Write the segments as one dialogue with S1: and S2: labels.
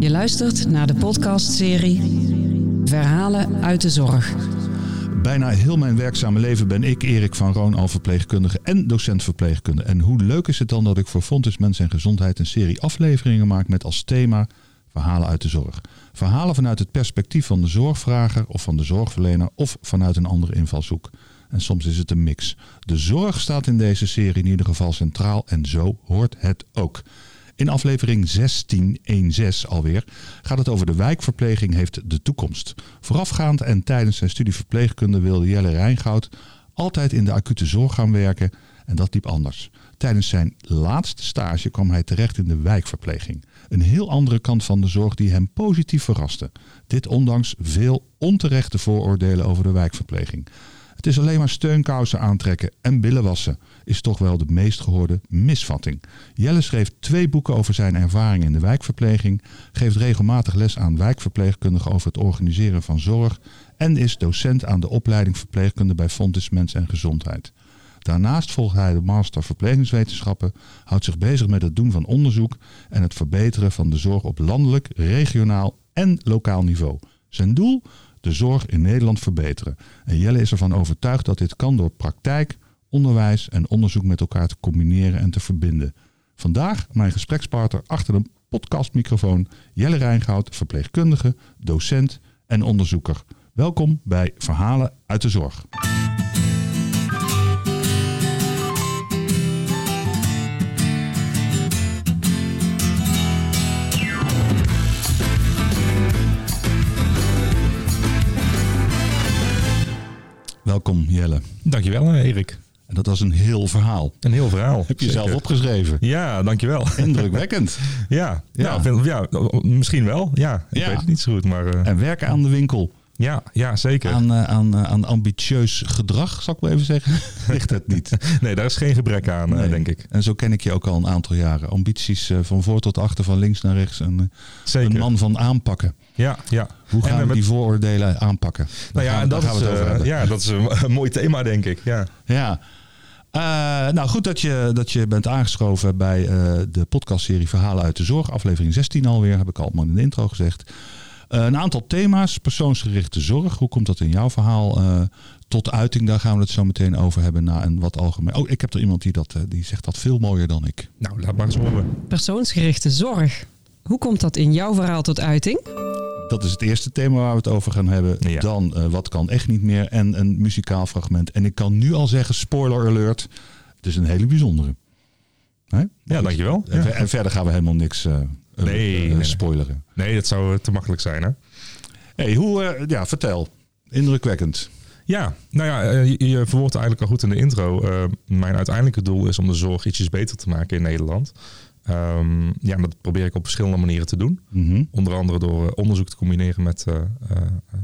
S1: Je luistert naar de podcastserie Verhalen uit de Zorg.
S2: Bijna heel mijn werkzame leven ben ik, Erik van Roon, al verpleegkundige en docent verpleegkunde. En hoe leuk is het dan dat ik voor Fontes Mens en Gezondheid een serie afleveringen maak met als thema Verhalen uit de Zorg. Verhalen vanuit het perspectief van de zorgvrager of van de zorgverlener of vanuit een andere invalshoek. En soms is het een mix. De zorg staat in deze serie in ieder geval centraal en zo hoort het ook. In aflevering 1616 alweer gaat het over de wijkverpleging heeft de toekomst. Voorafgaand en tijdens zijn studie verpleegkunde wilde Jelle Rijngoud altijd in de acute zorg gaan werken en dat liep anders. Tijdens zijn laatste stage kwam hij terecht in de wijkverpleging. Een heel andere kant van de zorg die hem positief verraste. Dit ondanks veel onterechte vooroordelen over de wijkverpleging. Het is alleen maar steunkousen aantrekken en billen wassen is toch wel de meest gehoorde misvatting. Jelle schreef twee boeken over zijn ervaring in de wijkverpleging, geeft regelmatig les aan wijkverpleegkundigen over het organiseren van zorg en is docent aan de opleiding verpleegkunde bij Fontes Mens en Gezondheid. Daarnaast volgt hij de master verplegingswetenschappen, houdt zich bezig met het doen van onderzoek en het verbeteren van de zorg op landelijk, regionaal en lokaal niveau. Zijn doel? De zorg in Nederland verbeteren. En Jelle is ervan overtuigd dat dit kan door praktijk, onderwijs en onderzoek met elkaar te combineren en te verbinden. Vandaag mijn gesprekspartner achter de podcastmicrofoon Jelle Rijngoud, verpleegkundige, docent en onderzoeker. Welkom bij Verhalen uit de Zorg. Welkom Jelle.
S3: Dankjewel eh, Erik.
S2: En dat was een heel verhaal.
S3: Een heel verhaal.
S2: Heb je
S3: Zeker.
S2: zelf opgeschreven?
S3: Ja, dankjewel.
S2: Indrukwekkend.
S3: ja,
S2: Ja.
S3: ja. vind- ja, misschien wel. Ja, ik
S2: Ja.
S3: weet het niet zo goed, maar eh,
S2: En werken aan de winkel.
S3: ja, ja, zeker.
S2: Aan, eh, aan, eh, aan ambitieus gedrag, zal ik maar even zeggen. Ligt het niet.
S3: Nee, daar is geen gebrek aan,
S2: Nee.
S3: denk ik.
S2: En zo ken ik je ook al een aantal jaren. Ambities van voor tot achter, van links naar rechts. Een,
S3: Zeker.
S2: een man van aanpakken.
S3: Ja, ja.
S2: Hoe gaan
S3: En,
S2: we
S3: met-
S2: die vooroordelen aanpakken? Daar
S3: Nou ja,
S2: gaan-
S3: en dat is, ja, dat is een, een mooi thema, denk ik. Ja.
S2: Ja. Eh, nou, goed dat je, dat je bent aangeschoven bij eh, de podcastserie Verhalen uit de Zorg. Aflevering 16 alweer, heb ik al in de intro gezegd. Eh, een aantal thema's, persoonsgerichte zorg. Hoe komt dat in jouw verhaal eh, tot uiting? Daar gaan we het zo meteen over hebben na een wat algemeen... Oh, ik heb er iemand die, dat, die zegt dat veel mooier dan ik.
S3: Nou, laat maar eens horen.
S1: Persoonsgerichte zorg. Hoe komt dat in jouw verhaal tot uiting?
S2: Dat is het eerste thema waar we het over gaan hebben.
S3: Ja.
S2: Dan eh, wat kan echt niet meer en een muzikaal fragment. En ik kan nu al zeggen, spoiler alert, het is een hele bijzondere.
S3: Ja, dankjewel.
S2: En,
S3: Ja.
S2: en verder gaan we helemaal niks eh, eh,
S3: Nee, nee, nee.
S2: spoileren.
S3: Nee, dat zou te makkelijk zijn, hè?
S2: Hey, hoe, eh, ja, vertel. Indrukwekkend.
S3: Ja, nou ja, je, je verwoordt eigenlijk al goed in de intro. Eh, mijn uiteindelijke doel is om de zorg ietsjes beter te maken in Nederland. Ehm, ja, en dat probeer ik op verschillende manieren te doen.
S2: Mhm.
S3: Onder andere door eh, onderzoek te combineren met eh, eh,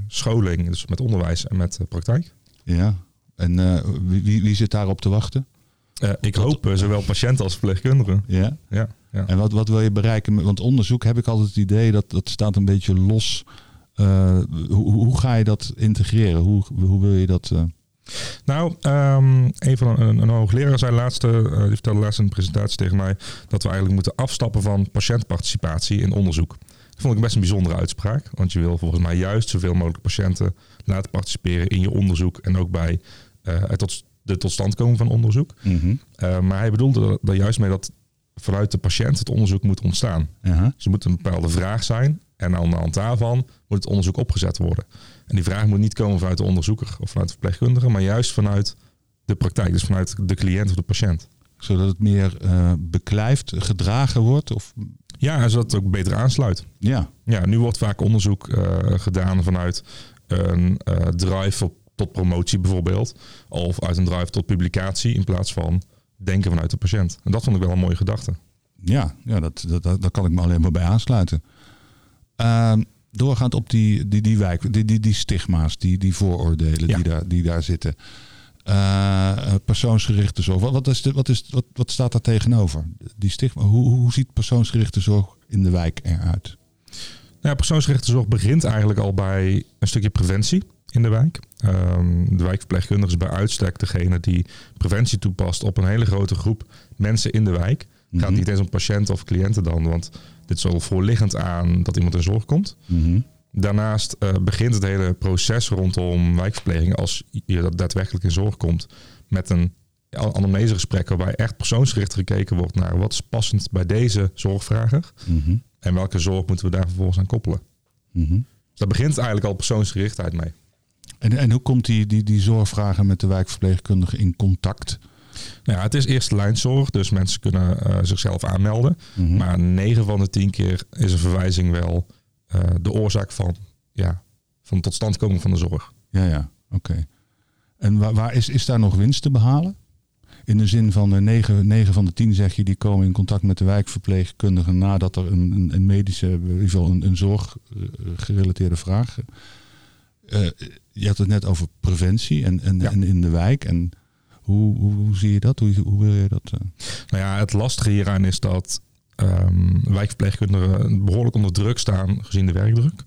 S3: scholing, dus met onderwijs en met praktijk.
S2: Ja. En wie, wie, zit daarop te wachten?
S3: Ik hoop zowel patiënten als verpleegkundigen.
S2: Ja.
S3: Ja, ja.
S2: En wat, wat wil je bereiken? Want onderzoek heb ik altijd het idee dat dat staat een beetje los. Eh, hoe, hoe ga je dat integreren? Hoe, hoe wil je dat?
S3: Nou, ehm, een van een, een hoogleraar zei laatst, eh, die vertelde laatst in een presentatie tegen mij dat we eigenlijk moeten afstappen van patiëntparticipatie in onderzoek. Dat vond ik best een bijzondere uitspraak, want je wil volgens mij juist zoveel mogelijk patiënten laten participeren in je onderzoek en ook bij eh, het tot, de totstandkoming van onderzoek. Eh, maar hij bedoelde er- er juist mee dat vanuit de patiënt het onderzoek moet ontstaan.
S2: Ja.
S3: Dus er moet een bepaalde vraag zijn. En aan de hand daarvan moet het onderzoek opgezet worden. En die vraag moet niet komen vanuit de onderzoeker of vanuit de verpleegkundige, maar juist vanuit de praktijk. Dus vanuit de cliënt of de patiënt.
S2: Zodat het meer eh, beklijft, gedragen wordt? Of,
S3: Ja, en zodat het ook beter aansluit.
S2: ja.
S3: Ja, nu wordt vaak onderzoek eh, gedaan vanuit een eh, drive op- tot promotie bijvoorbeeld. Of uit een drive tot publicatie in plaats van denken vanuit de patiënt. En dat vond ik wel een mooie gedachte.
S2: Ja, ja dat, dat, dat, daar kan ik me alleen maar bij aansluiten. Ehm, doorgaand op die, die, die wijk, die, die, die stigma's, die, die vooroordelen
S3: Ja.
S2: die, daar, die daar zitten. Eh, persoonsgerichte zorg. Wat, wat, is de, wat, is, wat, wat staat daar tegenover? Die stigma, hoe, hoe ziet persoonsgerichte zorg in de wijk eruit?
S3: Nou, ja, persoonsgerichte zorg begint eigenlijk al bij een stukje preventie in de wijk. Ehm, de wijkverpleegkundige is bij uitstek degene die preventie toepast op een hele grote groep mensen in de wijk. Het gaat
S2: Mhm.
S3: niet eens om patiënten of cliënten dan, want dit is al voorliggend aan dat iemand in zorg komt.
S2: Mhm.
S3: Daarnaast eh, begint het hele proces rondom wijkverpleging als je dat daadwerkelijk in zorg komt met een anamnesegesprek waarbij echt persoonsgericht gekeken wordt naar wat is passend bij deze zorgvrager
S2: Mhm.
S3: en welke zorg moeten we daar vervolgens aan koppelen.
S2: Mhm.
S3: Dus daar begint eigenlijk al persoonsgerichtheid mee.
S2: En, en hoe komt die, die, die zorgvrager met de wijkverpleegkundige in contact?
S3: Nou ja, het is eerste lijnzorg, dus mensen kunnen eh, zichzelf aanmelden.
S2: Mhm.
S3: Maar 9 van de 10 keer is een verwijzing wel eh, de oorzaak van, ja, van totstandkoming van de zorg.
S2: Ja, ja, oké. En waar, waar is, is daar nog winst te behalen? In de zin van de 9, 9 van de 10 zeg je, die komen in contact met de wijkverpleegkundige nadat er een, een, een medische, in ieder geval een, een zorggerelateerde vraag. eh, je had het net over preventie en, en,
S3: Ja.
S2: en in de wijk. En hoe, hoe, hoe zie je dat? Hoe, hoe wil je dat? eh?
S3: Nou ja, het lastige hieraan is dat ehm, wijkverpleegkundigen behoorlijk onder druk staan gezien de werkdruk.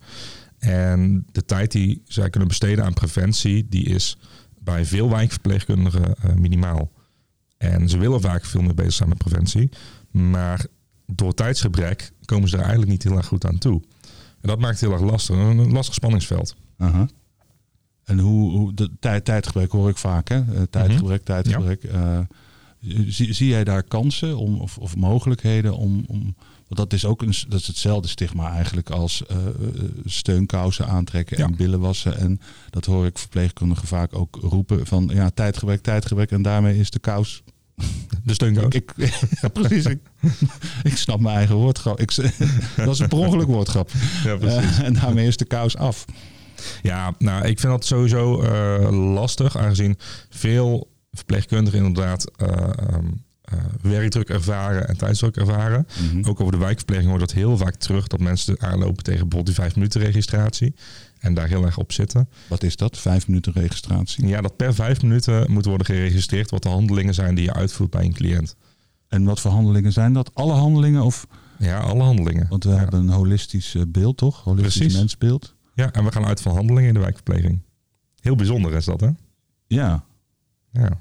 S3: En de tijd die zij kunnen besteden aan preventie, die is bij veel wijkverpleegkundigen eh, minimaal. En ze willen vaak veel meer bezig zijn met preventie. Maar door tijdsgebrek komen ze er eigenlijk niet heel erg goed aan toe. En dat maakt het heel erg lastig. Een lastig spanningsveld.
S2: En hoe, hoe de tijd, tijdgebrek hoor ik vaak, hè? Eh, tijdgebrek, tijdgebrek. Eh, zie, zie jij daar kansen om, of, of mogelijkheden om, om. Want dat is ook een, dat is hetzelfde stigma eigenlijk als eh, steunkousen aantrekken en
S3: Ja.
S2: billen wassen. En dat hoor ik verpleegkundigen vaak ook roepen van ja, tijdgebrek, tijdgebrek. En daarmee is de kous.
S3: De steunkous.
S2: Ik, ja, precies. Ik, ik snap mijn eigen woordgrap. Ik, dat is een per ongeluk woordgrap.
S3: Ja, precies.
S2: En daarmee is de kous af.
S3: Ja, nou, ik vind dat sowieso eh, lastig, aangezien veel verpleegkundigen inderdaad eh, ehm, eh, werkdruk ervaren en tijdsdruk ervaren.
S2: Mhm.
S3: Ook over de wijkverpleging hoort dat heel vaak terug dat mensen aanlopen tegen bijvoorbeeld die vijf minuten registratie en daar heel erg op zitten.
S2: Wat is dat? Vijf minuten registratie.
S3: Ja, dat per vijf minuten moet worden geregistreerd wat de handelingen zijn die je uitvoert bij een cliënt.
S2: En wat voor handelingen zijn dat? Alle handelingen? Of,
S3: Ja, alle handelingen.
S2: want we
S3: ja.
S2: hebben een holistisch beeld, toch? Holistisch
S3: Precies.
S2: mensbeeld.
S3: Ja, en we gaan uit van handelingen in de wijkverpleging. Heel bijzonder is dat, hè?
S2: Ja.
S3: Ja.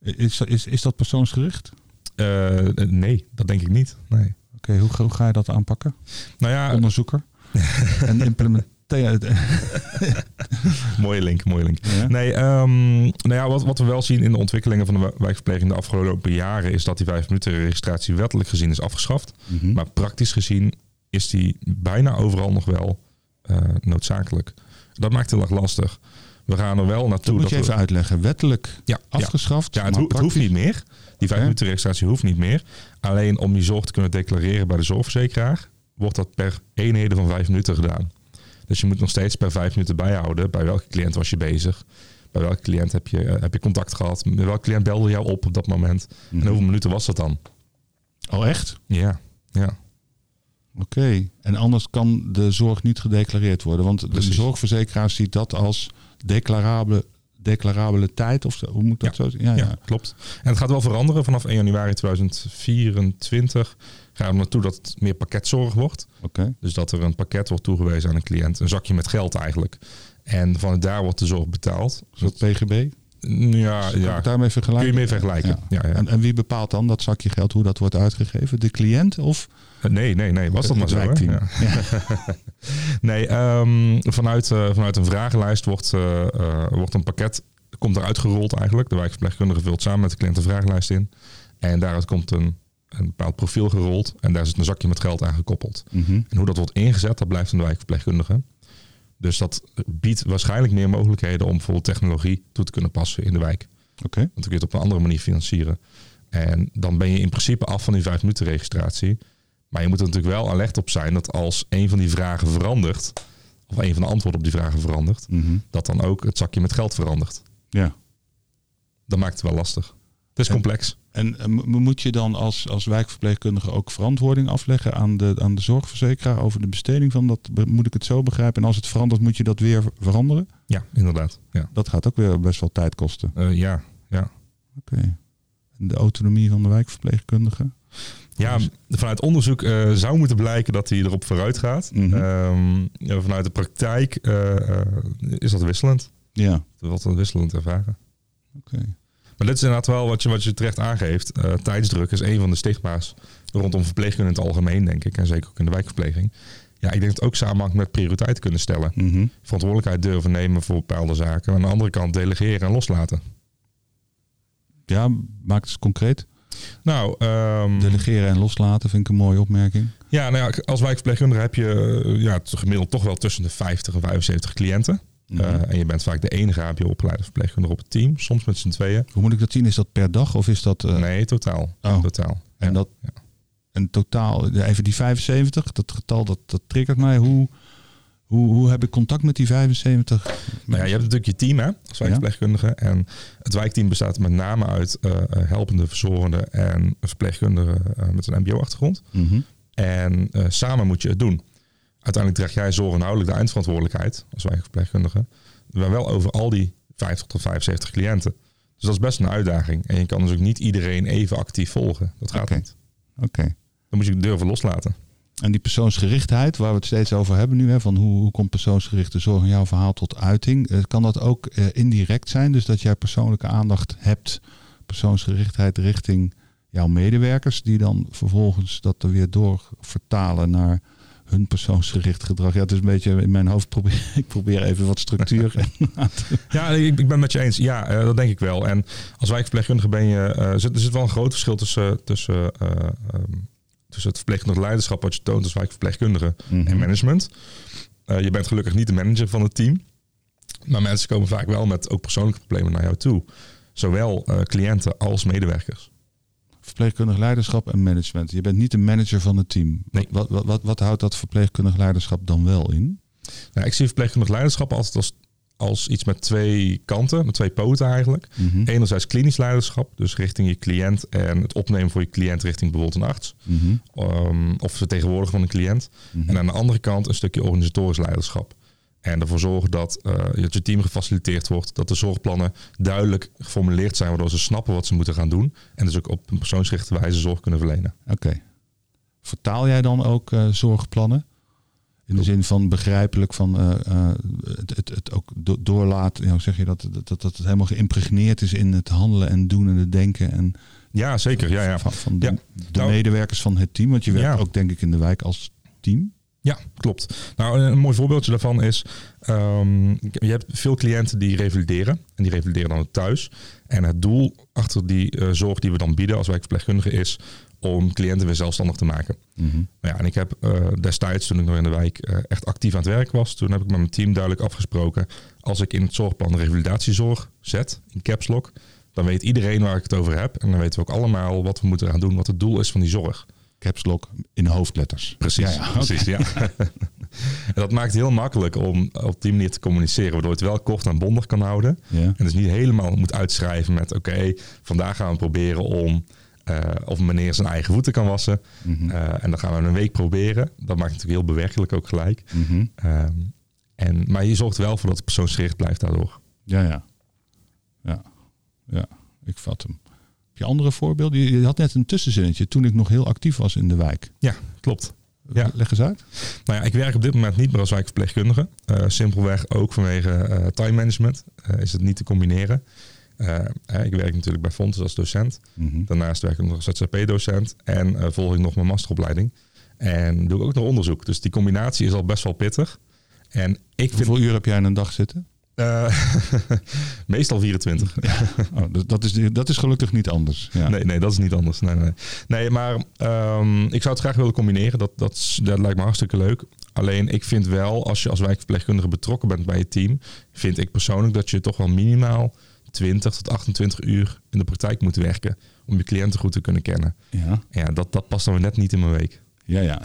S2: Is, is, is dat persoonsgericht?
S3: Eh, nee, dat denk ik niet. Nee.
S2: Oké, hoe, hoe ga je dat aanpakken?
S3: Nou ja,
S2: Onderzoeker? en implementeren?
S3: mooie link, mooie link.
S2: Ja?
S3: Nee, ehm, nou ja, wat, wat we wel zien in de ontwikkelingen van de wij- wijkverpleging de afgelopen jaren is dat die vijf minuten registratie wettelijk gezien is afgeschaft.
S2: Mhm.
S3: Maar praktisch gezien is die bijna overal nog wel eh, noodzakelijk. Dat maakt het heel erg lastig. We gaan er wel
S2: dat
S3: naartoe.
S2: moet
S3: dat
S2: je even
S3: we-
S2: uitleggen. Wettelijk
S3: ja, ja.
S2: afgeschaft.
S3: Ja, het, ho- het hoeft niet meer. Die vijf minuten registratie hoeft niet meer. Alleen om je zorg te kunnen declareren bij de zorgverzekeraar, wordt dat per eenheden van vijf minuten gedaan. Dus je moet nog steeds per vijf minuten bijhouden. Bij welke cliënt was je bezig? Bij welke cliënt heb je, eh, heb je contact gehad? Met welke cliënt belde jou op op dat moment?
S2: Mhm.
S3: En hoeveel minuten was dat dan?
S2: Oh, echt?
S3: Ja, ja.
S2: Oké. En anders kan de zorg niet gedeclareerd worden. Want de zorgverzekeraar ziet dat als declarabele, declarabele tijd. Of zo. Hoe moet dat
S3: Ja.
S2: zo zijn? Ja,
S3: Ja,
S2: ja.
S3: klopt. En het gaat wel veranderen. Vanaf 1 januari 2024 gaan we naartoe dat het meer pakketzorg wordt.
S2: Oké.
S3: Dus dat er een pakket wordt toegewezen aan een cliënt. Een zakje met geld eigenlijk. En van daar wordt de zorg betaald.
S2: Is dat PGB?
S3: Ja,
S2: Kan
S3: ja.
S2: daarmee
S3: kun
S2: vergelijken?
S3: je mee vergelijken.
S2: Ja.
S3: Ja. Ja,
S2: En, en wie bepaalt dan dat zakje geld, hoe dat wordt uitgegeven? De cliënt of
S3: Nee, nee, nee. Was dat maar zo? Hè? nee, ehm, vanuit, eh, vanuit een vragenlijst wordt, eh, eh, wordt een pakket komt eruit gerold eigenlijk. De wijkverpleegkundige vult samen met de cliënt een vragenlijst in. En daaruit komt een, een bepaald profiel gerold. En daar zit een zakje met geld aan gekoppeld.
S2: Mhm.
S3: En hoe dat wordt ingezet, dat blijft de wijkverpleegkundige. Dus dat biedt waarschijnlijk meer mogelijkheden om bijvoorbeeld technologie toe te kunnen passen in de wijk.
S2: Oké.
S3: Want dan kun je het op een andere manier financieren. En dan ben je in principe af van die vijf minuten registratie. Maar je moet er natuurlijk wel alert op zijn dat als een van die vragen verandert, of een van de antwoorden op die vragen verandert,
S2: Mhm.
S3: dat dan ook het zakje met geld verandert.
S2: Ja.
S3: Dat maakt het wel lastig. Het is
S2: En-
S3: complex.
S2: En eh, mo- moet je dan als, als wijkverpleegkundige ook verantwoording afleggen aan de, aan de zorgverzekeraar over de besteding van dat? Moet ik het zo begrijpen? En als het verandert, moet je dat weer ver- veranderen?
S3: Ja, inderdaad. Ja,
S2: Dat gaat ook weer best wel tijd kosten.
S3: Eh, ja, ja.
S2: Oké. De autonomie van de wijkverpleegkundige?
S3: ja vanuit onderzoek eh, zou moeten blijken dat hij erop vooruit gaat.
S2: Mhm.
S3: Ehm, ja, vanuit de praktijk is dat wisselend.
S2: Ja.
S3: Wat een wisselend ervaren.
S2: Oké.
S3: Maar dit is inderdaad wel wat je, wat je terecht aangeeft. Eh, tijdsdruk is een van de stigma's rondom verpleegkunde in het algemeen, denk ik. En zeker ook in de wijkverpleging. Ja, ik denk dat het ook samenhangt met prioriteit kunnen stellen.
S2: Mhm.
S3: Verantwoordelijkheid durven nemen voor bepaalde zaken. En aan de andere kant delegeren en loslaten.
S2: Ja, maak het concreet.
S3: Nou, ehm,
S2: Delegeren en loslaten vind ik een mooie opmerking.
S3: ja, nou ja, als wijkverpleegkundige heb je eh, ja, gemiddeld toch wel tussen de 50 en 75 cliënten.
S2: Mhm.
S3: Eh, en je bent vaak de enige HBO-opgeleide verpleegkundige op het team. Soms met z'n tweeën.
S2: Hoe moet ik dat zien? Is dat per dag of is dat... eh,
S3: nee, totaal.
S2: Oh.
S3: totaal.
S2: En
S3: Ja.
S2: dat
S3: Ja.
S2: en totaal, even die 75, dat getal dat, dat triggert mij. Hoe, hoe, hoe heb ik contact met die 75?
S3: Nou ja, je hebt natuurlijk je team hè, als wijkverpleegkundige. En het wijkteam bestaat met name uit eh, helpende, verzorgende en verpleegkundigen met een mbo-achtergrond.
S2: Mhm.
S3: En samen moet je het doen. Uiteindelijk draag jij zorg en houdelijk de eindverantwoordelijkheid als wijkverpleegkundige. Maar wel over al die 50 tot 75 cliënten. Dus dat is best een uitdaging. En je kan dus ook niet iedereen even actief volgen. Dat gaat niet.
S2: Oké.
S3: Dan moet je durven loslaten.
S2: En die persoonsgerichtheid, waar we het steeds over hebben nu, hè, van hoe, hoe komt persoonsgerichte zorg in jouw verhaal tot uiting? Eh, kan dat ook eh, indirect zijn? Dus dat jij persoonlijke aandacht hebt, persoonsgerichtheid richting jouw medewerkers, die dan vervolgens dat er weer door vertalen naar hun persoonsgericht gedrag. Ja, het is een beetje in mijn hoofd probeer ik probeer even wat structuur.
S3: Ja, ik, ik ben met je eens. Ja, eh, dat denk ik wel. En als wijkverpleegkundige ben je... eh, zit, er zit wel een groot verschil tussen, tussen, eh, ehm, tussen het verpleegkundig leiderschap... wat je toont als wijkverpleegkundige
S2: Mhm.
S3: en management. Je bent gelukkig niet de manager van het team. Maar mensen komen vaak wel met ook persoonlijke problemen naar jou toe. Zowel cliënten als medewerkers.
S2: Verpleegkundig leiderschap en management. Je bent niet de manager van het team.
S3: Nee.
S2: Wat, wat, wat, wat houdt dat verpleegkundig leiderschap dan wel in?
S3: Nou, ik zie verpleegkundig leiderschap altijd als, als iets met twee kanten, met twee poten eigenlijk.
S2: Mhm.
S3: Enerzijds klinisch leiderschap, dus richting je cliënt en het opnemen voor je cliënt richting bijvoorbeeld een arts.
S2: Mhm.
S3: um, of vertegenwoordiger van een cliënt.
S2: Mhm.
S3: En aan de andere kant een stukje organisatorisch leiderschap. En ervoor zorgen dat, dat je team gefaciliteerd wordt. Dat de zorgplannen duidelijk geformuleerd zijn. Waardoor ze snappen wat ze moeten gaan doen. En dus ook op een persoonsgerichte wijze zorg kunnen verlenen.
S2: Oké. Vertaal jij dan ook eh, zorgplannen? In de zin van begrijpelijk van eh, het, het, het ook do- doorlaten. Hoe zeg je dat? Dat, dat? het helemaal geïmpregneerd is in het handelen en doen en het denken. En
S3: Ja, zeker. Ja, ja.
S2: van, van de,
S3: Ja.
S2: de
S3: Nou-
S2: medewerkers van het team. Want je werkt
S3: Ja.
S2: ook denk ik in de wijk als team.
S3: Ja, klopt. Nou, een, mooi voorbeeldje daarvan is... ehm, je hebt veel cliënten die revalideren. En die revalideren dan thuis. En het doel achter die eh, zorg die we dan bieden als wijkverpleegkundige is... om cliënten weer zelfstandig te maken. Nou ja, en ik heb eh, destijds, toen ik nog in de wijk eh, echt actief aan het werk was, toen heb ik met mijn team duidelijk afgesproken. Als ik in het zorgplan revalidatiezorg zet, in caps lock, dan weet iedereen waar ik het over heb. En dan weten we ook allemaal wat we moeten gaan doen, wat het doel is van die zorg.
S2: Caps lock in hoofdletters.
S3: Precies,
S2: Ja, ja,
S3: precies ja. en dat maakt het heel makkelijk om op die manier te communiceren, waardoor je het wel kort en bondig kan houden.
S2: Ja.
S3: En dus niet helemaal moet uitschrijven met, oké, vandaag gaan we proberen om... eh, of meneer zijn eigen voeten kan wassen.
S2: Mhm.
S3: Eh, en dan gaan we een week proberen. Dat maakt het natuurlijk heel bewerkelijk ook gelijk.
S2: Mhm.
S3: Ehm, en, maar je zorgt wel voor dat het persoonsgericht blijft daardoor.
S2: Ja, ja. Ja, ja. Ik vat hem. Heb je andere voorbeelden? Je, had net een tussenzinnetje toen ik nog heel actief was in de wijk.
S3: Ja, klopt. Ja.
S2: Leg eens uit.
S3: Nou ja, ik werk op dit moment niet meer als wijkverpleegkundige. Eh, simpelweg ook vanwege eh, time management eh, is het niet te combineren. Ik werk natuurlijk bij Fontes als docent.
S2: Mhm.
S3: Daarnaast werk ik nog als ZZP-docent. En volg ik nog mijn masteropleiding. En doe ik ook nog onderzoek. Dus die combinatie is al best wel pittig. En ik vind
S2: Hoeveel uur heb jij in een dag zitten?
S3: Eh, meestal 24.
S2: Oh, dat, is, dat is gelukkig niet anders. Ja.
S3: Nee, nee, dat is niet anders. Nee, nee. nee maar ehm, ik zou het graag willen combineren. Dat, dat, dat lijkt me hartstikke leuk. Alleen ik vind wel, als je als wijkverpleegkundige betrokken bent bij je team, vind ik persoonlijk dat je toch wel minimaal 20 tot 28 uur in de praktijk moet werken om je cliënten goed te kunnen kennen.
S2: Ja,
S3: ja, dat, dat past dan weer net niet in mijn week.
S2: ja. ja.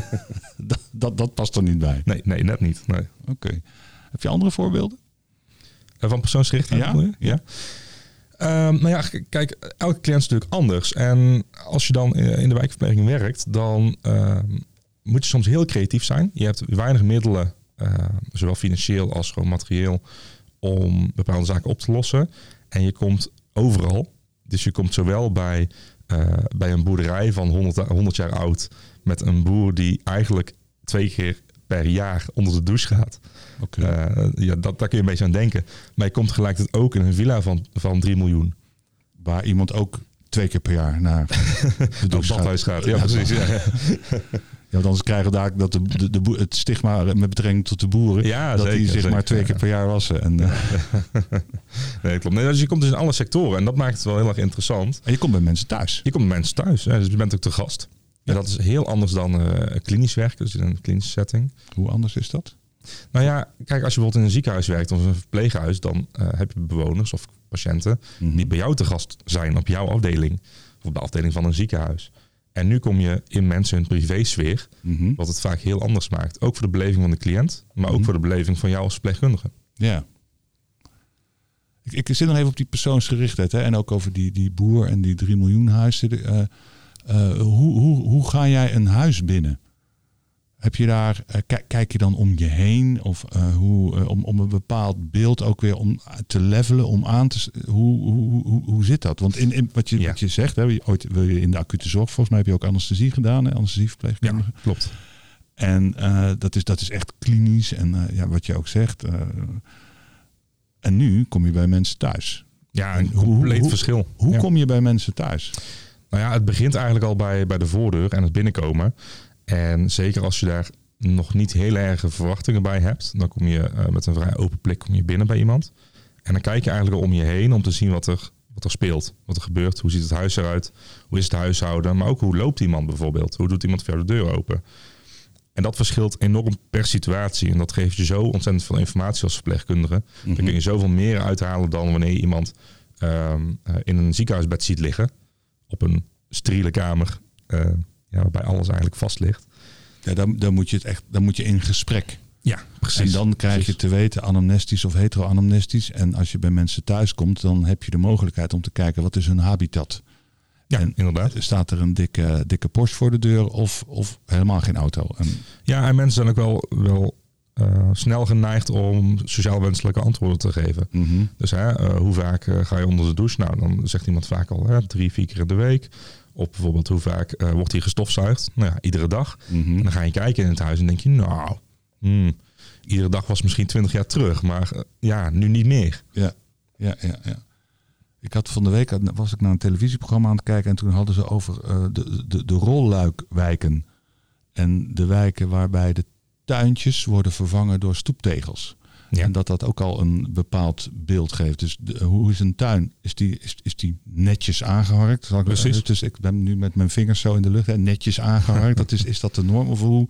S2: dat, dat, dat past er niet bij.
S3: Nee, nee, net niet. Nee.
S2: Oké. Heb je andere voorbeelden?
S3: Eh, Van persoonsgerichtheid?
S2: Ja, ja.
S3: Ehm, nou ja, kijk, elke cliënt is natuurlijk anders. En als je dan eh, in de wijkverpleging werkt, dan ehm, moet je soms heel creatief zijn. Je hebt weinig middelen, eh, zowel financieel als gewoon materieel, om bepaalde zaken op te lossen. En je komt overal. Dus je komt zowel bij, bij een boerderij van 100, a- 100 jaar oud met een boer die eigenlijk twee keer per jaar onder de douche gaat.
S2: Oké.
S3: Eh, ja, dat, daar kun je een beetje aan denken. Maar je komt tegelijkertijd ook in een villa van, van 3 miljoen.
S2: Waar iemand ook twee keer per jaar naar de douche
S3: badhuis gaat. Ja,
S2: Ja,
S3: precies. Ja, ja.
S2: Want anders krijgen we daar dat de, de, de, het stigma met betrekking tot de boeren.
S3: Ja,
S2: dat die
S3: zeker,
S2: zich
S3: zeker,
S2: maar twee keer per jaar wassen. En, eh,
S3: Nee, klopt. Nee, dus je komt dus in alle sectoren en dat maakt het wel heel erg interessant.
S2: en je komt bij mensen thuis.
S3: Je komt bij mensen thuis, hè, dus je bent ook te gast. En dat is heel anders dan eh, klinisch werken, dus in een klinische setting.
S2: Hoe anders is dat?
S3: Nou ja, kijk, als je bijvoorbeeld in een ziekenhuis werkt of een verpleeghuis, dan eh, heb je bewoners of patiënten
S2: Mhm.
S3: die bij jou te gast zijn op jouw afdeling of op de afdeling van een ziekenhuis. En nu kom je in mensen hun privésfeer,
S2: Mhm.
S3: wat het vaak heel anders maakt. Ook voor de beleving van de cliënt, maar ook
S2: Mhm.
S3: voor de beleving van jou als verpleegkundige.
S2: Ja. Ik, ik zit nog even op die persoonsgerichtheid. Hè? En ook over die, die boer en die 3 miljoen huizen. Eh, eh, hoe, hoe, hoe ga jij een huis binnen? Heb je daar, eh, kijk, kijk je dan om je heen? Of eh, hoe, eh, om, om een bepaald beeld ook weer om te levelen, om aan te... Hoe, hoe, hoe, hoe zit dat? Want in, in wat, je,
S3: Ja.
S2: wat je zegt, hè, ooit wil je in de acute zorg, volgens mij heb je ook anesthesie gedaan, hè? anesthesieverpleegkundige.
S3: klopt.
S2: En eh, dat, is, dat is echt klinisch. En ja, wat je ook zegt. en nu kom je bij mensen thuis.
S3: Ja,
S2: En
S3: een
S2: hoe-
S3: compleet
S2: hoe-
S3: verschil.
S2: Hoe
S3: Ja.
S2: kom je bij mensen thuis?
S3: Nou ja, het begint eigenlijk al bij, bij de voordeur en het binnenkomen. En zeker als je daar nog niet heel erge verwachtingen bij hebt, dan kom je eh, met een vrij open blik kom je binnen bij iemand. En dan kijk je eigenlijk al om je heen om te zien wat er, wat er speelt, wat er gebeurt. Hoe ziet het huis eruit? Hoe is het huishouden? Maar ook hoe loopt iemand bijvoorbeeld? Hoe doet iemand voor jou de deur open? En dat verschilt enorm per situatie. En dat geeft je zo ontzettend veel informatie als verpleegkundige. Dan kun je zoveel meer uithalen dan wanneer je iemand ehm, eh, in een ziekenhuisbed ziet liggen. Op een steriele kamer. eh, ja, waarbij alles eigenlijk vast ligt.
S2: Ja, dan, dan, moet je het echt, dan moet je in gesprek.
S3: Ja, precies.
S2: En dan krijg je te weten anamnestisch of heteroanamnestisch. En als je bij mensen thuis komt, dan heb je de mogelijkheid om te kijken wat is hun habitat.
S3: Ja,
S2: en-
S3: inderdaad.
S2: Staat er een dikke, dikke Porsche voor de deur of, of helemaal geen auto? En,
S3: Ja, en mensen zijn ook wel, wel eh, snel geneigd om sociaal wenselijke antwoorden te geven.
S2: mhm.
S3: Dus hè, eh, hoe vaak eh, ga je onder de douche? Nou, dan zegt iemand vaak al hè, drie, vier keer in de week. Of bijvoorbeeld hoe vaak wordt hier gestofzuigd? Nou ja, iedere dag.
S2: Mhm.
S3: En dan ga je kijken in het huis en denk je, nou, hmm, iedere dag was misschien twintig jaar terug, maar ja, nu niet meer.
S2: Ja, ja, ja, ja. Ik had van de week was ik naar een televisieprogramma aan het kijken en toen hadden ze over de, de, de rolluikwijken. En de wijken waarbij de tuintjes worden vervangen door stoeptegels.
S3: Ja.
S2: En dat dat ook al een bepaald beeld geeft. Dus de- hoe is een tuin? Is die, is, is die netjes aangeharkt? Zal ik-
S3: Precies.
S2: Dus ik ben nu met mijn vingers zo in de lucht. hè, Netjes aangeharkt. dat is, is dat de norm? Of hoe?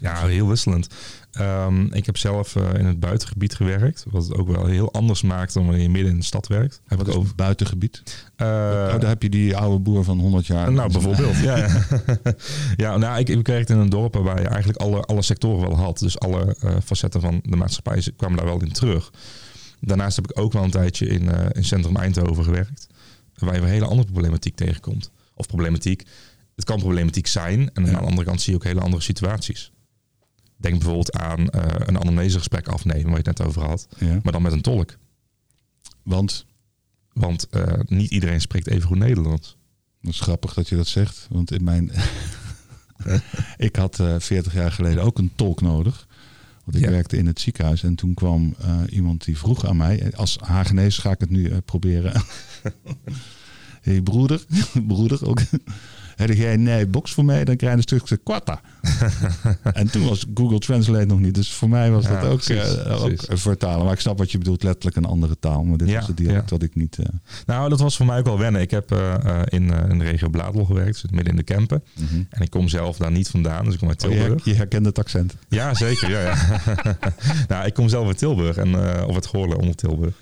S3: Ja, heel wisselend. Ehm, ik heb zelf eh, in het buitengebied gewerkt, wat het ook wel heel anders maakt dan wanneer je midden in de stad werkt. Heb
S2: Wat is
S3: over.
S2: het buitengebied?
S3: Eh,
S2: oh, daar heb je die oude boer van 100 jaar.
S3: nou, bijvoorbeeld. ja, ja. ja nou, ik, ik werkte in een dorp waar je eigenlijk alle, alle sectoren wel had. Dus alle eh, facetten van de maatschappij kwamen daar wel in terug. Daarnaast heb ik ook wel een tijdje in, in Centrum Eindhoven gewerkt. Waar je weer hele andere problematiek tegenkomt. Of problematiek. Het kan problematiek zijn. En
S2: Ja.
S3: aan de andere kant zie je ook hele andere situaties. Denk bijvoorbeeld aan eh, een anamnesegesprek afnemen, waar je het net over had.
S2: Ja.
S3: Maar dan met een tolk.
S2: Want
S3: Want eh, niet iedereen spreekt even goed Nederlands.
S2: Dat is grappig dat je dat zegt. Want in mijn. ik had eh 40 jaar geleden ook een tolk nodig. Want ik
S3: Ja.
S2: werkte in het ziekenhuis. En toen kwam eh, iemand die vroeg aan mij. Als Hagenees ga ik het nu eh, proberen. hey broeder, broeder ook. Heb jij een nee box voor mij? Dan krijg je een stukje kwarta. en toen was Google Translate nog niet. Dus voor mij was
S3: Ja,
S2: dat ook,
S3: precies,
S2: eh, ook
S3: precies.
S2: vertalen. Maar ik snap wat je bedoelt. Letterlijk een andere taal. Maar dit
S3: Ja,
S2: was het dialect
S3: ja.
S2: wat ik niet... eh,
S3: Nou, dat was voor mij ook wel wennen. Ik heb eh, in, in de regio Bladel gewerkt, dus midden in de Kempen.
S2: mhm.
S3: En ik kom zelf daar niet vandaan, dus ik kom uit
S2: Oh, je,
S3: Tilburg.
S2: je herkent het accent.
S3: Ja, zeker. Ja, ja. nou, ik kom zelf uit Tilburg, en, of het Goorlen onder Tilburg.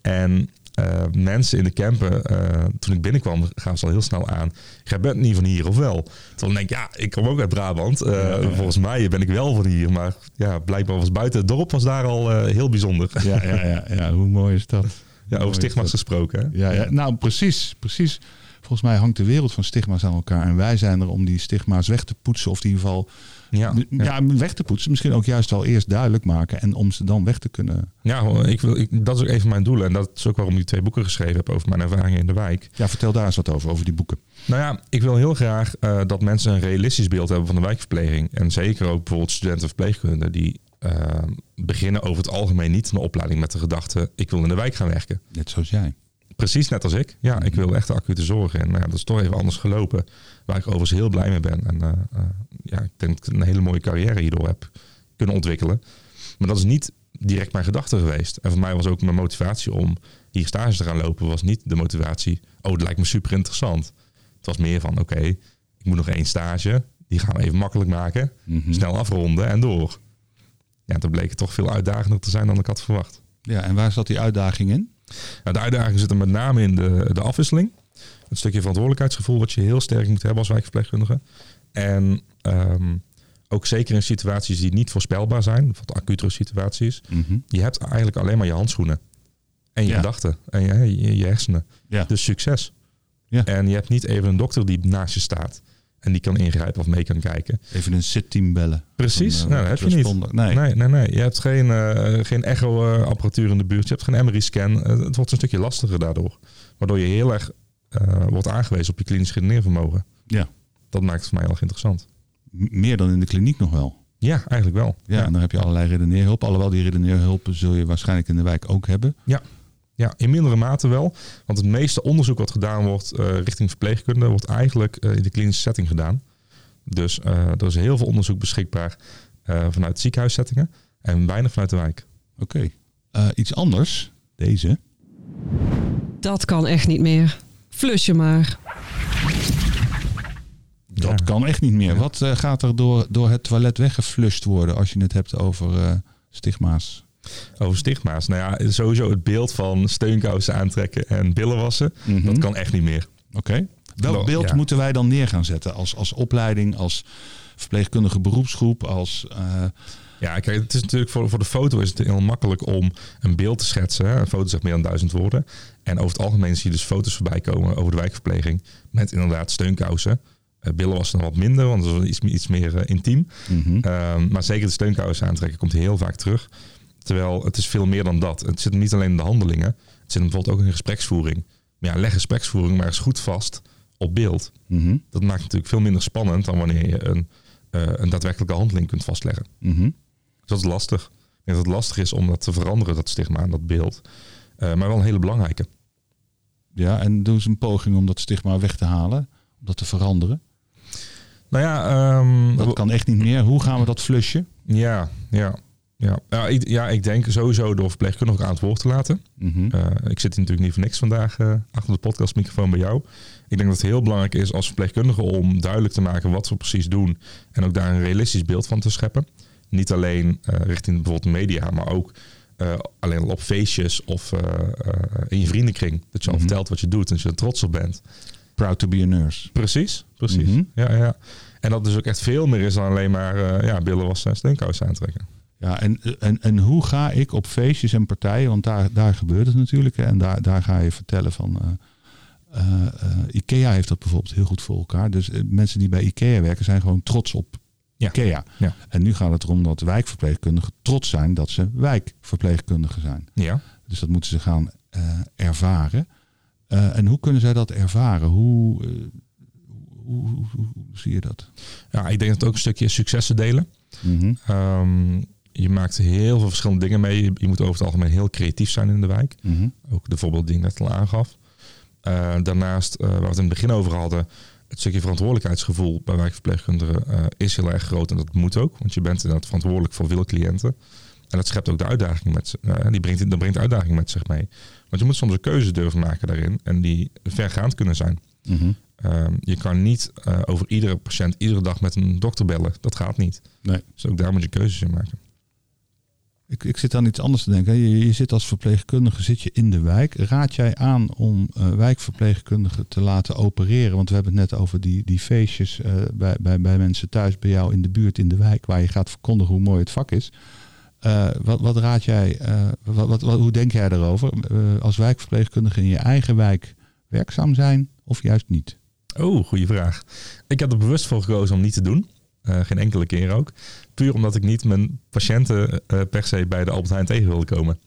S3: En eh, mensen in de campen, eh, toen ik binnenkwam, gaan ze al heel snel aan. Jij bent niet van hier, of wel? Toen denk ik, ja, ik kom ook uit Brabant. Eh,
S2: Ja, ja.
S3: Volgens mij ben ik wel van hier. Maar ja, blijkbaar was buiten het dorp was daar al heel bijzonder.
S2: Ja, ja, ja, ja, hoe mooi is dat?
S3: Ja, over stigma's gesproken. Hè?
S2: Ja, ja, nou precies, precies. Volgens mij hangt de wereld van stigma's aan elkaar. En wij zijn er om die stigma's weg te poetsen. Of in ieder geval
S3: Ja,
S2: ja.
S3: ja.
S2: weg te poetsen. Misschien ook juist al eerst duidelijk maken. En om ze dan weg te kunnen...
S3: Ja, ik wil, ik, dat is ook een van mijn doelen. En dat is ook waarom ik die twee boeken geschreven heb over mijn ervaringen in de wijk.
S2: Ja, vertel daar eens wat over, over die boeken.
S3: Nou ja, ik wil heel graag eh, dat mensen een realistisch beeld hebben van de wijkverpleging. En zeker ook bijvoorbeeld studenten verpleegkunde die eh, beginnen over het algemeen niet een opleiding met de gedachte, ik wil in de wijk gaan werken.
S2: Net zoals jij.
S3: Precies net als ik. Ja, ik wil echt de acute zorg in. Nou ja, dat is toch even anders gelopen. Waar ik overigens heel blij mee ben. En eh, eh, ja, ik denk dat ik een hele mooie carrière hierdoor heb kunnen ontwikkelen. Maar dat is niet direct mijn gedachte geweest. En voor mij was ook mijn motivatie om hier stage te gaan lopen, was niet de motivatie. Oh, dat lijkt me super interessant. Het was meer van: oké, ik moet nog één stage. Die gaan we even makkelijk maken.
S2: Mhm.
S3: Snel afronden en door. Ja, dat bleek het toch veel uitdagender te zijn dan ik had verwacht.
S2: Ja, en waar zat die uitdaging in?
S3: Nou, de uitdaging zit er met name in de, de afwisseling. Het stukje verantwoordelijkheidsgevoel wat je heel sterk moet hebben als wijkverpleegkundige. En ehm, ook zeker in situaties die niet voorspelbaar zijn, bijvoorbeeld acutere situaties.
S2: Mhm.
S3: Je hebt eigenlijk alleen maar je handschoenen. En je
S2: Ja.
S3: gedachten. En je, je, je hersenen.
S2: Ja.
S3: Dus succes.
S2: Ja.
S3: En je hebt niet even een dokter die naast je staat. En die kan ingrijpen of mee kan kijken.
S2: Even een sit-team bellen.
S3: Precies.
S2: Van, eh,
S3: nou, heb je niet.
S2: Nee.
S3: Nee, nee, nee. Je hebt geen, eh, geen echo-apparatuur in de buurt. Je hebt geen MRI-scan. Eh, het wordt een stukje lastiger daardoor. Waardoor je heel erg wordt aangewezen op je klinisch redeneervermogen.
S2: Ja.
S3: Dat maakt het voor mij heel erg interessant.
S2: M- Meer dan in de kliniek nog wel.
S3: Ja, eigenlijk wel.
S2: Ja, en dan heb je allerlei redeneerhulp. Alhoewel die redeneerhulp zul je waarschijnlijk in de wijk ook hebben.
S3: Ja, in mindere mate wel. Want het meeste onderzoek wat gedaan wordt eh, richting verpleegkunde... wordt eigenlijk eh, in de klinische setting gedaan. Dus eh, er is heel veel onderzoek beschikbaar eh, vanuit ziekenhuissettingen... en weinig vanuit de wijk.
S2: Oké. Eh, iets anders. Deze.
S1: Dat kan echt niet meer. Flus je maar.
S2: Dat
S3: Ja.
S2: kan echt niet meer.
S3: Ja.
S2: Wat eh, gaat er door, door het toilet weggeflushed worden als je het hebt over eh, stigma's?
S3: Over stigma's. Nou ja, sowieso het beeld van steunkousen aantrekken en billen wassen...
S2: Mhm.
S3: dat kan echt niet meer.
S2: Oké. Welk
S3: Wel,
S2: beeld
S3: ja.
S2: moeten wij dan neer gaan zetten als, als opleiding, als verpleegkundige beroepsgroep, als... eh,
S3: Ja, kijk, het is natuurlijk voor, voor de foto is het heel makkelijk om een beeld te schetsen. Hè. Een foto zegt meer dan duizend woorden. En over het algemeen zie je dus foto's voorbij komen over de wijkverpleging. Met inderdaad steunkousen. Eh, billen was dan wat minder, want dat is iets, iets meer eh, intiem.
S2: mhm.
S3: Ehm, maar zeker de steunkousen aantrekken komt heel vaak terug. Terwijl het is veel meer dan dat. Het zit niet alleen in de handelingen. Het zit hem bijvoorbeeld ook in gespreksvoering. Maar ja, leg gespreksvoering maar eens goed vast op beeld.
S2: Mhm.
S3: Dat maakt het natuurlijk veel minder spannend dan wanneer je een, eh, een daadwerkelijke handeling kunt vastleggen.
S2: Mhm.
S3: Dus dat is lastig. Ik denk dat het lastig is om dat te veranderen, dat stigma en dat beeld. Eh, maar wel een hele belangrijke.
S2: Ja, en doen ze een poging om dat stigma weg te halen, om dat te veranderen.
S3: Nou ja, ehm,
S2: Dat kan echt niet meer. Hoe gaan we dat flushen?
S3: ja, ja, ja. Ja, ik, ja, ik denk sowieso door verpleegkundigen aan het woord te laten.
S2: Mhm.
S3: Eh, ik zit hier natuurlijk niet voor niks vandaag eh, achter de podcastmicrofoon bij jou. Ik denk dat het heel belangrijk is als verpleegkundige om duidelijk te maken wat we precies doen. En ook daar een realistisch beeld van te scheppen. Niet alleen eh, richting bijvoorbeeld de media, maar ook alleen al op feestjes of in je vriendenkring. Dat je al
S2: Mhm.
S3: vertelt wat je doet en dat je er trots op bent.
S2: Proud to be a nurse.
S3: Precies, precies.
S2: Mhm.
S3: Ja, ja. En dat dus ook echt veel meer is dan alleen maar eh, ja, billen wassen en steunkousen aantrekken.
S2: Ja, en, en, en hoe ga ik op feestjes en partijen, want daar, daar gebeurt het natuurlijk. Hè, en daar, daar ga je vertellen van. eh, eh, eh, IKEA heeft dat bijvoorbeeld heel goed voor elkaar. Dus mensen die bij IKEA werken zijn gewoon trots op
S3: Ja.
S2: IKEA.
S3: Ja.
S2: En nu gaat het erom dat wijkverpleegkundigen trots zijn dat ze wijkverpleegkundigen zijn.
S3: Ja.
S2: Dus dat moeten ze gaan ervaren. En hoe kunnen zij dat ervaren? Hoe, hoe, hoe, hoe- hoe zie je dat?
S3: ja, ik denk dat het ook een stukje successen delen.
S2: Mhm.
S3: Ehm, je maakt heel veel verschillende dingen mee. Je, moet over het algemeen heel creatief zijn in de wijk.
S2: Mhm.
S3: Ook de voorbeeld die ik net al aangaf. Eh, daarnaast, eh, waar we het in het begin over hadden, het stukje verantwoordelijkheidsgevoel bij wijkverpleegkundigen eh, is heel erg groot. En dat moet ook, want je bent inderdaad verantwoordelijk voor veel cliënten. En dat schept ook de uitdaging met, die brengt, dat brengt uitdaging met zich mee. Want je moet soms een keuze durven maken daarin en die vergaand kunnen zijn.
S2: Mhm.
S3: Ehm, je kan niet over iedere patiënt iedere dag met een dokter bellen. Dat gaat niet.
S2: Nee.
S3: Dus ook daar moet je keuzes in maken.
S2: Ik, ik zit aan iets anders te denken. Je, je zit als verpleegkundige zit je in de wijk. Raad jij aan om eh, wijkverpleegkundigen te laten opereren? Want we hebben het net over die, die feestjes eh, bij, bij, bij mensen thuis bij jou in de buurt, in de wijk, waar je gaat verkondigen hoe mooi het vak is. Eh, wat, wat raad jij, wat, wat, hoe denk jij daarover? Als wijkverpleegkundige in je eigen wijk werkzaam zijn of juist niet?
S3: Oh, goede vraag. Ik heb er bewust voor gekozen om niet te doen. Geen enkele keer ook. Puur omdat ik niet mijn patiënten eh, per se bij de Albert Heijn tegen wilde komen.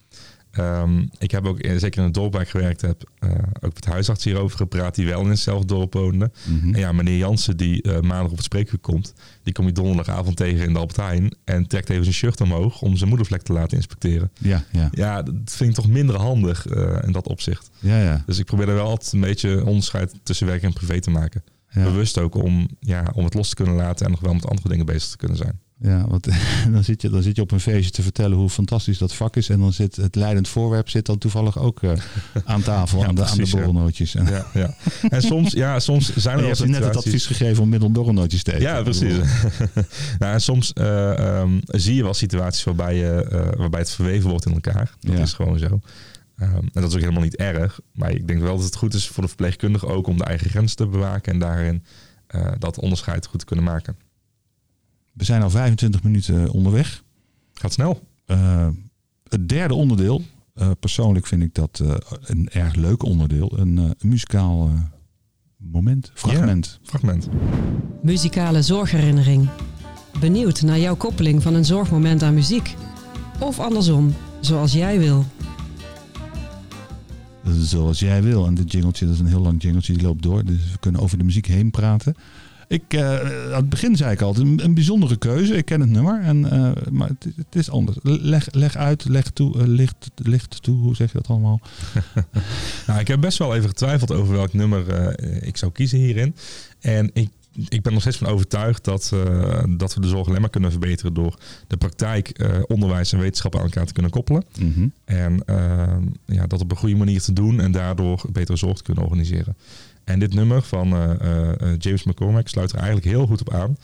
S3: Ehm, ik heb ook, eh, zeker in het dorp waar ik gewerkt heb, uh, ook met huisarts hierover gepraat, die wel in hetzelfde dorp woonde.
S4: Mhm.
S3: En ja, meneer Jansen, die uh, maandag op het spreekuur komt, die kom je donderdagavond tegen in de Albert Heijn en trekt even zijn shirt omhoog om zijn moedervlek te laten inspecteren.
S4: Ja, ja.
S3: Ja, dat vind ik toch minder handig uh, in dat opzicht.
S4: Ja, ja.
S3: Dus ik probeer er wel altijd een beetje onderscheid tussen werk en privé te maken.
S4: Ja.
S3: Bewust ook om, ja, om het los te kunnen laten en nog wel met andere dingen bezig te kunnen zijn.
S4: Ja, want dan zit, je, dan zit je op een feestje te vertellen hoe fantastisch dat vak is. En dan zit het leidend voorwerp zit dan toevallig ook uh, aan tafel,
S3: Ja,
S4: aan, de, aan de
S3: precies, ja.
S4: borrelnootjes. En,
S3: Ja, ja. En soms, ja, soms zijn er
S4: je
S3: wel
S4: hebt net het
S3: situaties-
S4: advies gegeven om middel borrelnootjes te eten.
S3: Ja, precies. nou, en soms eh, ehm, zie je wel situaties waarbij, je, eh, waarbij het verweven wordt in elkaar. Dat is gewoon zo. Ehm, en dat is ook helemaal niet erg. Maar ik denk wel dat het goed is voor de verpleegkundige ook om de eigen grenzen te bewaken en daarin eh, dat onderscheid goed te kunnen maken.
S4: We zijn al 25 minuten onderweg.
S3: Gaat snel.
S4: Eh, het derde onderdeel, eh, persoonlijk vind ik dat eh, een erg leuk onderdeel. Een, eh, een muzikaal eh, moment, fragment.
S3: Fragment.
S1: Muzikale zorgherinnering. Benieuwd naar jouw koppeling van een zorgmoment aan muziek? Of andersom, zoals jij wil.
S4: Zoals jij wil. En dit jingeltje, dat is een heel lang jingeltje, die loopt door. Dus we kunnen over de muziek heen praten. Ik, eh, aan het begin zei ik altijd, een, een bijzondere keuze. Ik ken het nummer, en, eh, maar het, het is anders. Leg, leg uit, leg toe, eh, licht, licht toe, hoe zeg je dat allemaal?
S3: Nou, ik heb best wel even getwijfeld over welk nummer ik zou kiezen hierin. En ik, ik ben nog steeds van overtuigd dat, eh, dat we de zorg alleen maar kunnen verbeteren door de praktijk, eh, onderwijs en wetenschap aan elkaar te kunnen koppelen.
S4: Mhm.
S3: En ja, dat op een goede manier te doen en daardoor betere zorg te kunnen organiseren. En dit nummer van eh, eh, eh, James McCormack sluit er eigenlijk heel goed op aan.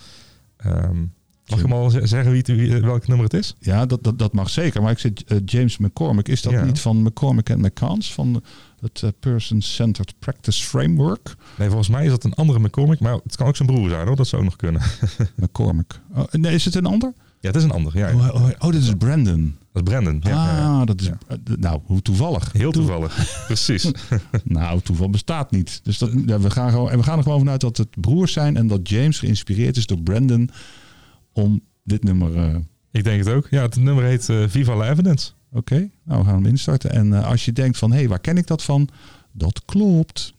S3: Ehm, mag ik hem al z- zeggen wie het, wie, welk nummer het is?
S4: Ja, dat, dat, dat mag zeker. Maar ik zit James McCormick. Is dat
S3: Ja.
S4: niet van McCormick en McCants? Van het Person-Centered Practice Framework?
S3: Nee, volgens mij is dat een andere McCormack, maar het kan ook zijn broer zijn hoor, dat zou ook nog kunnen.
S4: McCormick. Oh, nee, is het een ander?
S3: Ja, het is een ander. Ja.
S4: Oh, oh, oh, dit is Brandon.
S3: Dat is Brandon. Ja,
S4: ah, dat is... Eh, nou, hoe toevallig.
S3: Heel
S4: Toe-
S3: toevallig. Precies.
S4: Nou, toeval bestaat niet. Dus dat, ja, we, gaan gewoon, en we gaan er gewoon vanuit dat het broers zijn en dat James geïnspireerd is door Brandon om dit nummer. eh,
S3: Ik denk het ook. Ja, het nummer heet eh, Viva la Evidence.
S4: Oké, nou we gaan hem instarten. En als je denkt van, hé, hey, waar ken ik dat van? Dat klopt.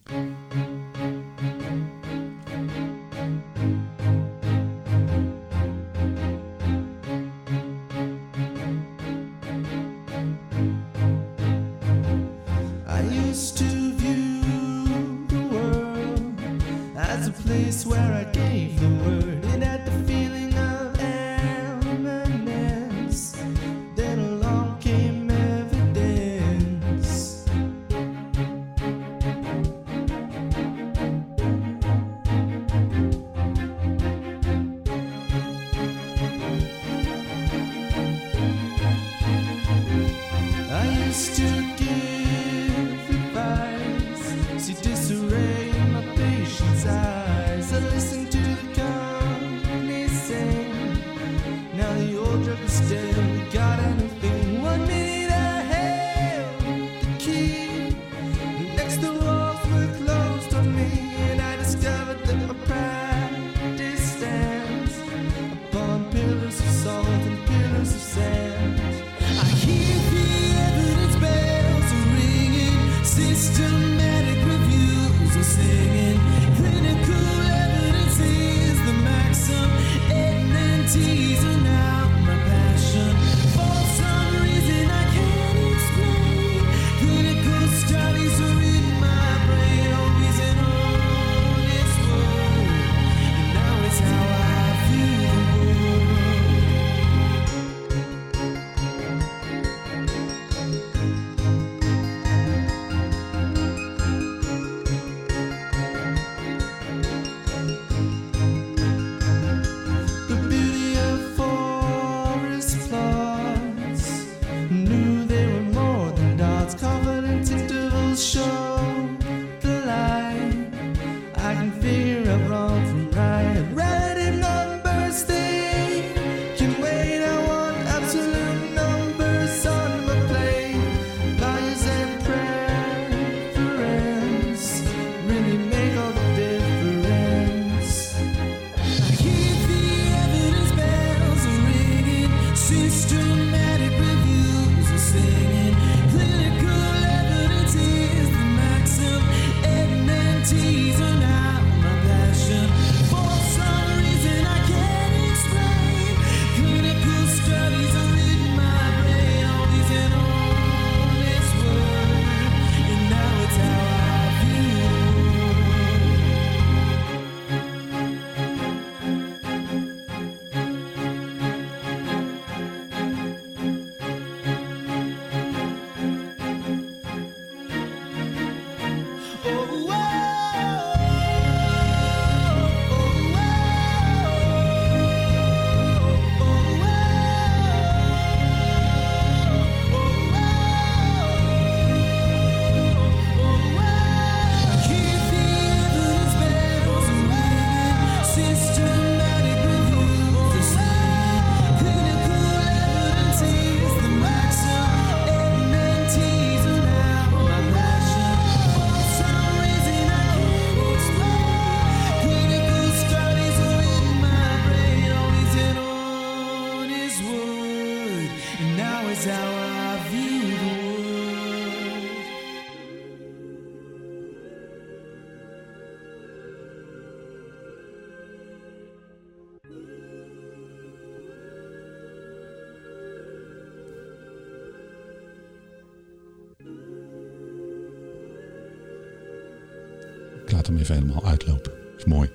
S2: Hem even helemaal uitlopen. is mooi.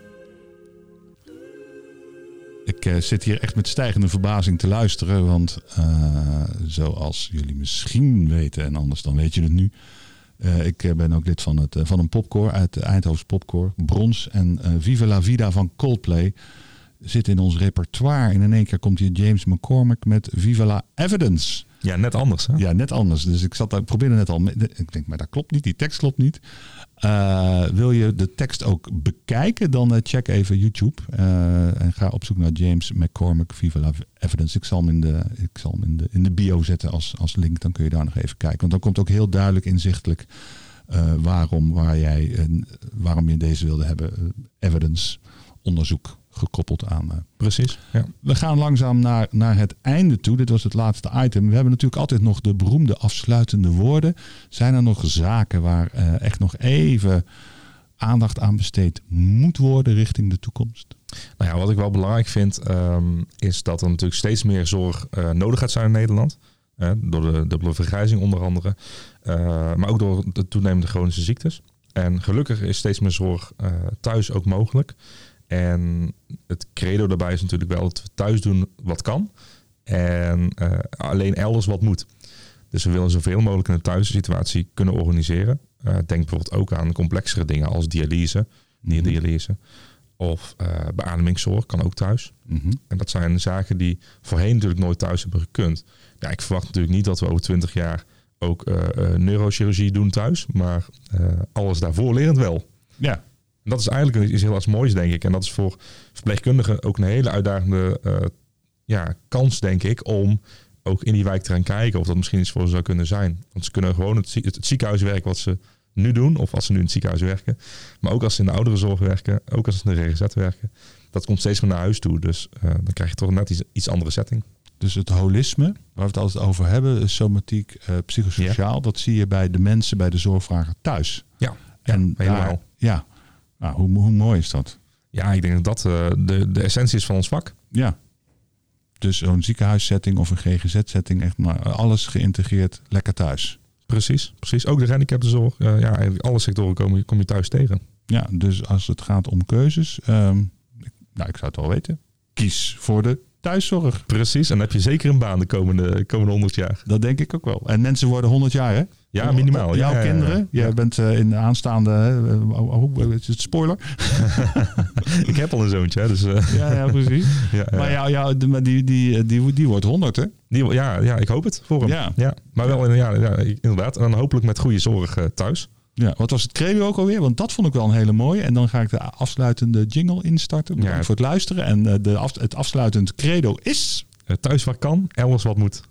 S2: Ik eh, zit hier echt met stijgende verbazing te luisteren. Want eh, zoals jullie misschien weten, en anders dan weet je het nu. eh, ik ben ook lid van, het, van een popcore uit de Eindhoven's Popcore. Brons en Viva la Vida van Coldplay zit in ons repertoire. En in één keer komt hier James McCormick met Viva la Evidence.
S3: Ja, net anders. Hè?
S2: Ja, net anders. Dus ik zat daar, probeerde net al. Ik denk, maar dat klopt niet. Die tekst klopt niet. Eh, wil je de tekst ook bekijken? Dan eh, check even YouTube. eh, en ga op zoek naar James McCormick, Viva la Evidence. Ik zal hem in de, ik zal hem in de, in de bio zetten als, als link. Dan kun je daar nog even kijken. Want dan komt ook heel duidelijk inzichtelijk waarom, waar jij, waarom je deze wilde hebben. Evidence, onderzoek gekoppeld aan eh,
S3: Precies. Ja.
S2: we gaan langzaam naar, naar het einde toe. Dit was het laatste item. We hebben natuurlijk altijd nog de beroemde afsluitende woorden. Zijn er nog zaken waar eh, echt nog even aandacht aan besteed moet worden richting de toekomst?
S3: Nou ja, wat ik wel belangrijk vind, ehm, is dat er natuurlijk steeds meer zorg eh, nodig gaat zijn in Nederland. Door de dubbele vergrijzing onder andere. Maar ook door de toenemende chronische ziektes. En gelukkig is steeds meer zorg thuis ook mogelijk. En het credo daarbij is natuurlijk wel dat we thuis doen wat kan. En eh, alleen elders wat moet. Dus we willen zoveel mogelijk een thuissituatie kunnen organiseren. Eh, denk bijvoorbeeld ook aan complexere dingen als dialyse, nierdialyse. Of eh beademingszorg kan ook thuis.
S2: Mhm.
S3: En dat zijn zaken die voorheen natuurlijk nooit thuis hebben gekund. Ja, ik verwacht natuurlijk niet dat we over twintig jaar ook neurochirurgie doen thuis. Maar alles daarvoor lerend wel.
S2: Ja,
S3: dat is eigenlijk iets heel erg moois, denk ik. En dat is voor verpleegkundigen ook een hele uitdagende eh, ja, kans, denk ik, om ook in die wijk te gaan kijken of dat misschien iets voor ze zou kunnen zijn. Want ze kunnen gewoon het, zie- het ziekenhuiswerk wat ze nu doen, of als ze nu in het ziekenhuis werken, maar ook als ze in de ouderenzorg werken, ook als ze in de RGZ werken, dat komt steeds meer naar huis toe. Dus eh, dan krijg je toch net iets, iets andere setting.
S2: dus het holisme, waar we het altijd over hebben, somatiek, eh, psychosociaal, dat zie je bij de mensen, bij de zorgvrager thuis.
S3: Ja,
S2: En
S3: ja, helemaal.
S2: daar, ja, nou, hoe, hoe mooi is dat?
S3: Ja, ik denk dat dat eh, de, de essentie is van ons vak.
S2: Ja. Dus zo'n ziekenhuissetting of een GGZ-setting, echt maar alles geïntegreerd, lekker thuis.
S3: Precies, precies. Ook de gehandicaptenzorg. eh ja, alle sectoren kom je, kom je thuis tegen.
S2: Ja, dus als het gaat om keuzes, ehm, ik- nou, ik zou het wel weten. Kies voor de thuiszorg.
S3: Precies, en dan heb je zeker een baan de komende, komende 100 jaar.
S2: Dat denk ik ook wel. En mensen worden 100 jaar, hè?
S3: Ja, minimaal.
S2: Jouw
S3: Ja,
S2: kinderen. Jij bent eh, in de aanstaande. oh, is het spoiler?
S3: Ik heb al een zoontje, dus
S2: Ja, ja, precies.
S3: ja, ja.
S2: Maar, ja, ja, die, die, die, die wordt 100, hè?
S3: Die, ja, ja, ik hoop het voor hem.
S2: Ja.
S3: Ja. maar wel in- ja, ja, inderdaad. En dan hopelijk met goede zorg thuis.
S2: Ja, wat was het credo ook alweer? Want dat vond ik wel een hele mooie. En dan ga ik de afsluitende jingle instarten. Bedankt
S3: Ja.
S2: voor het luisteren. En de af, het afsluitend credo is...
S3: Thuis waar kan, elders wat moet.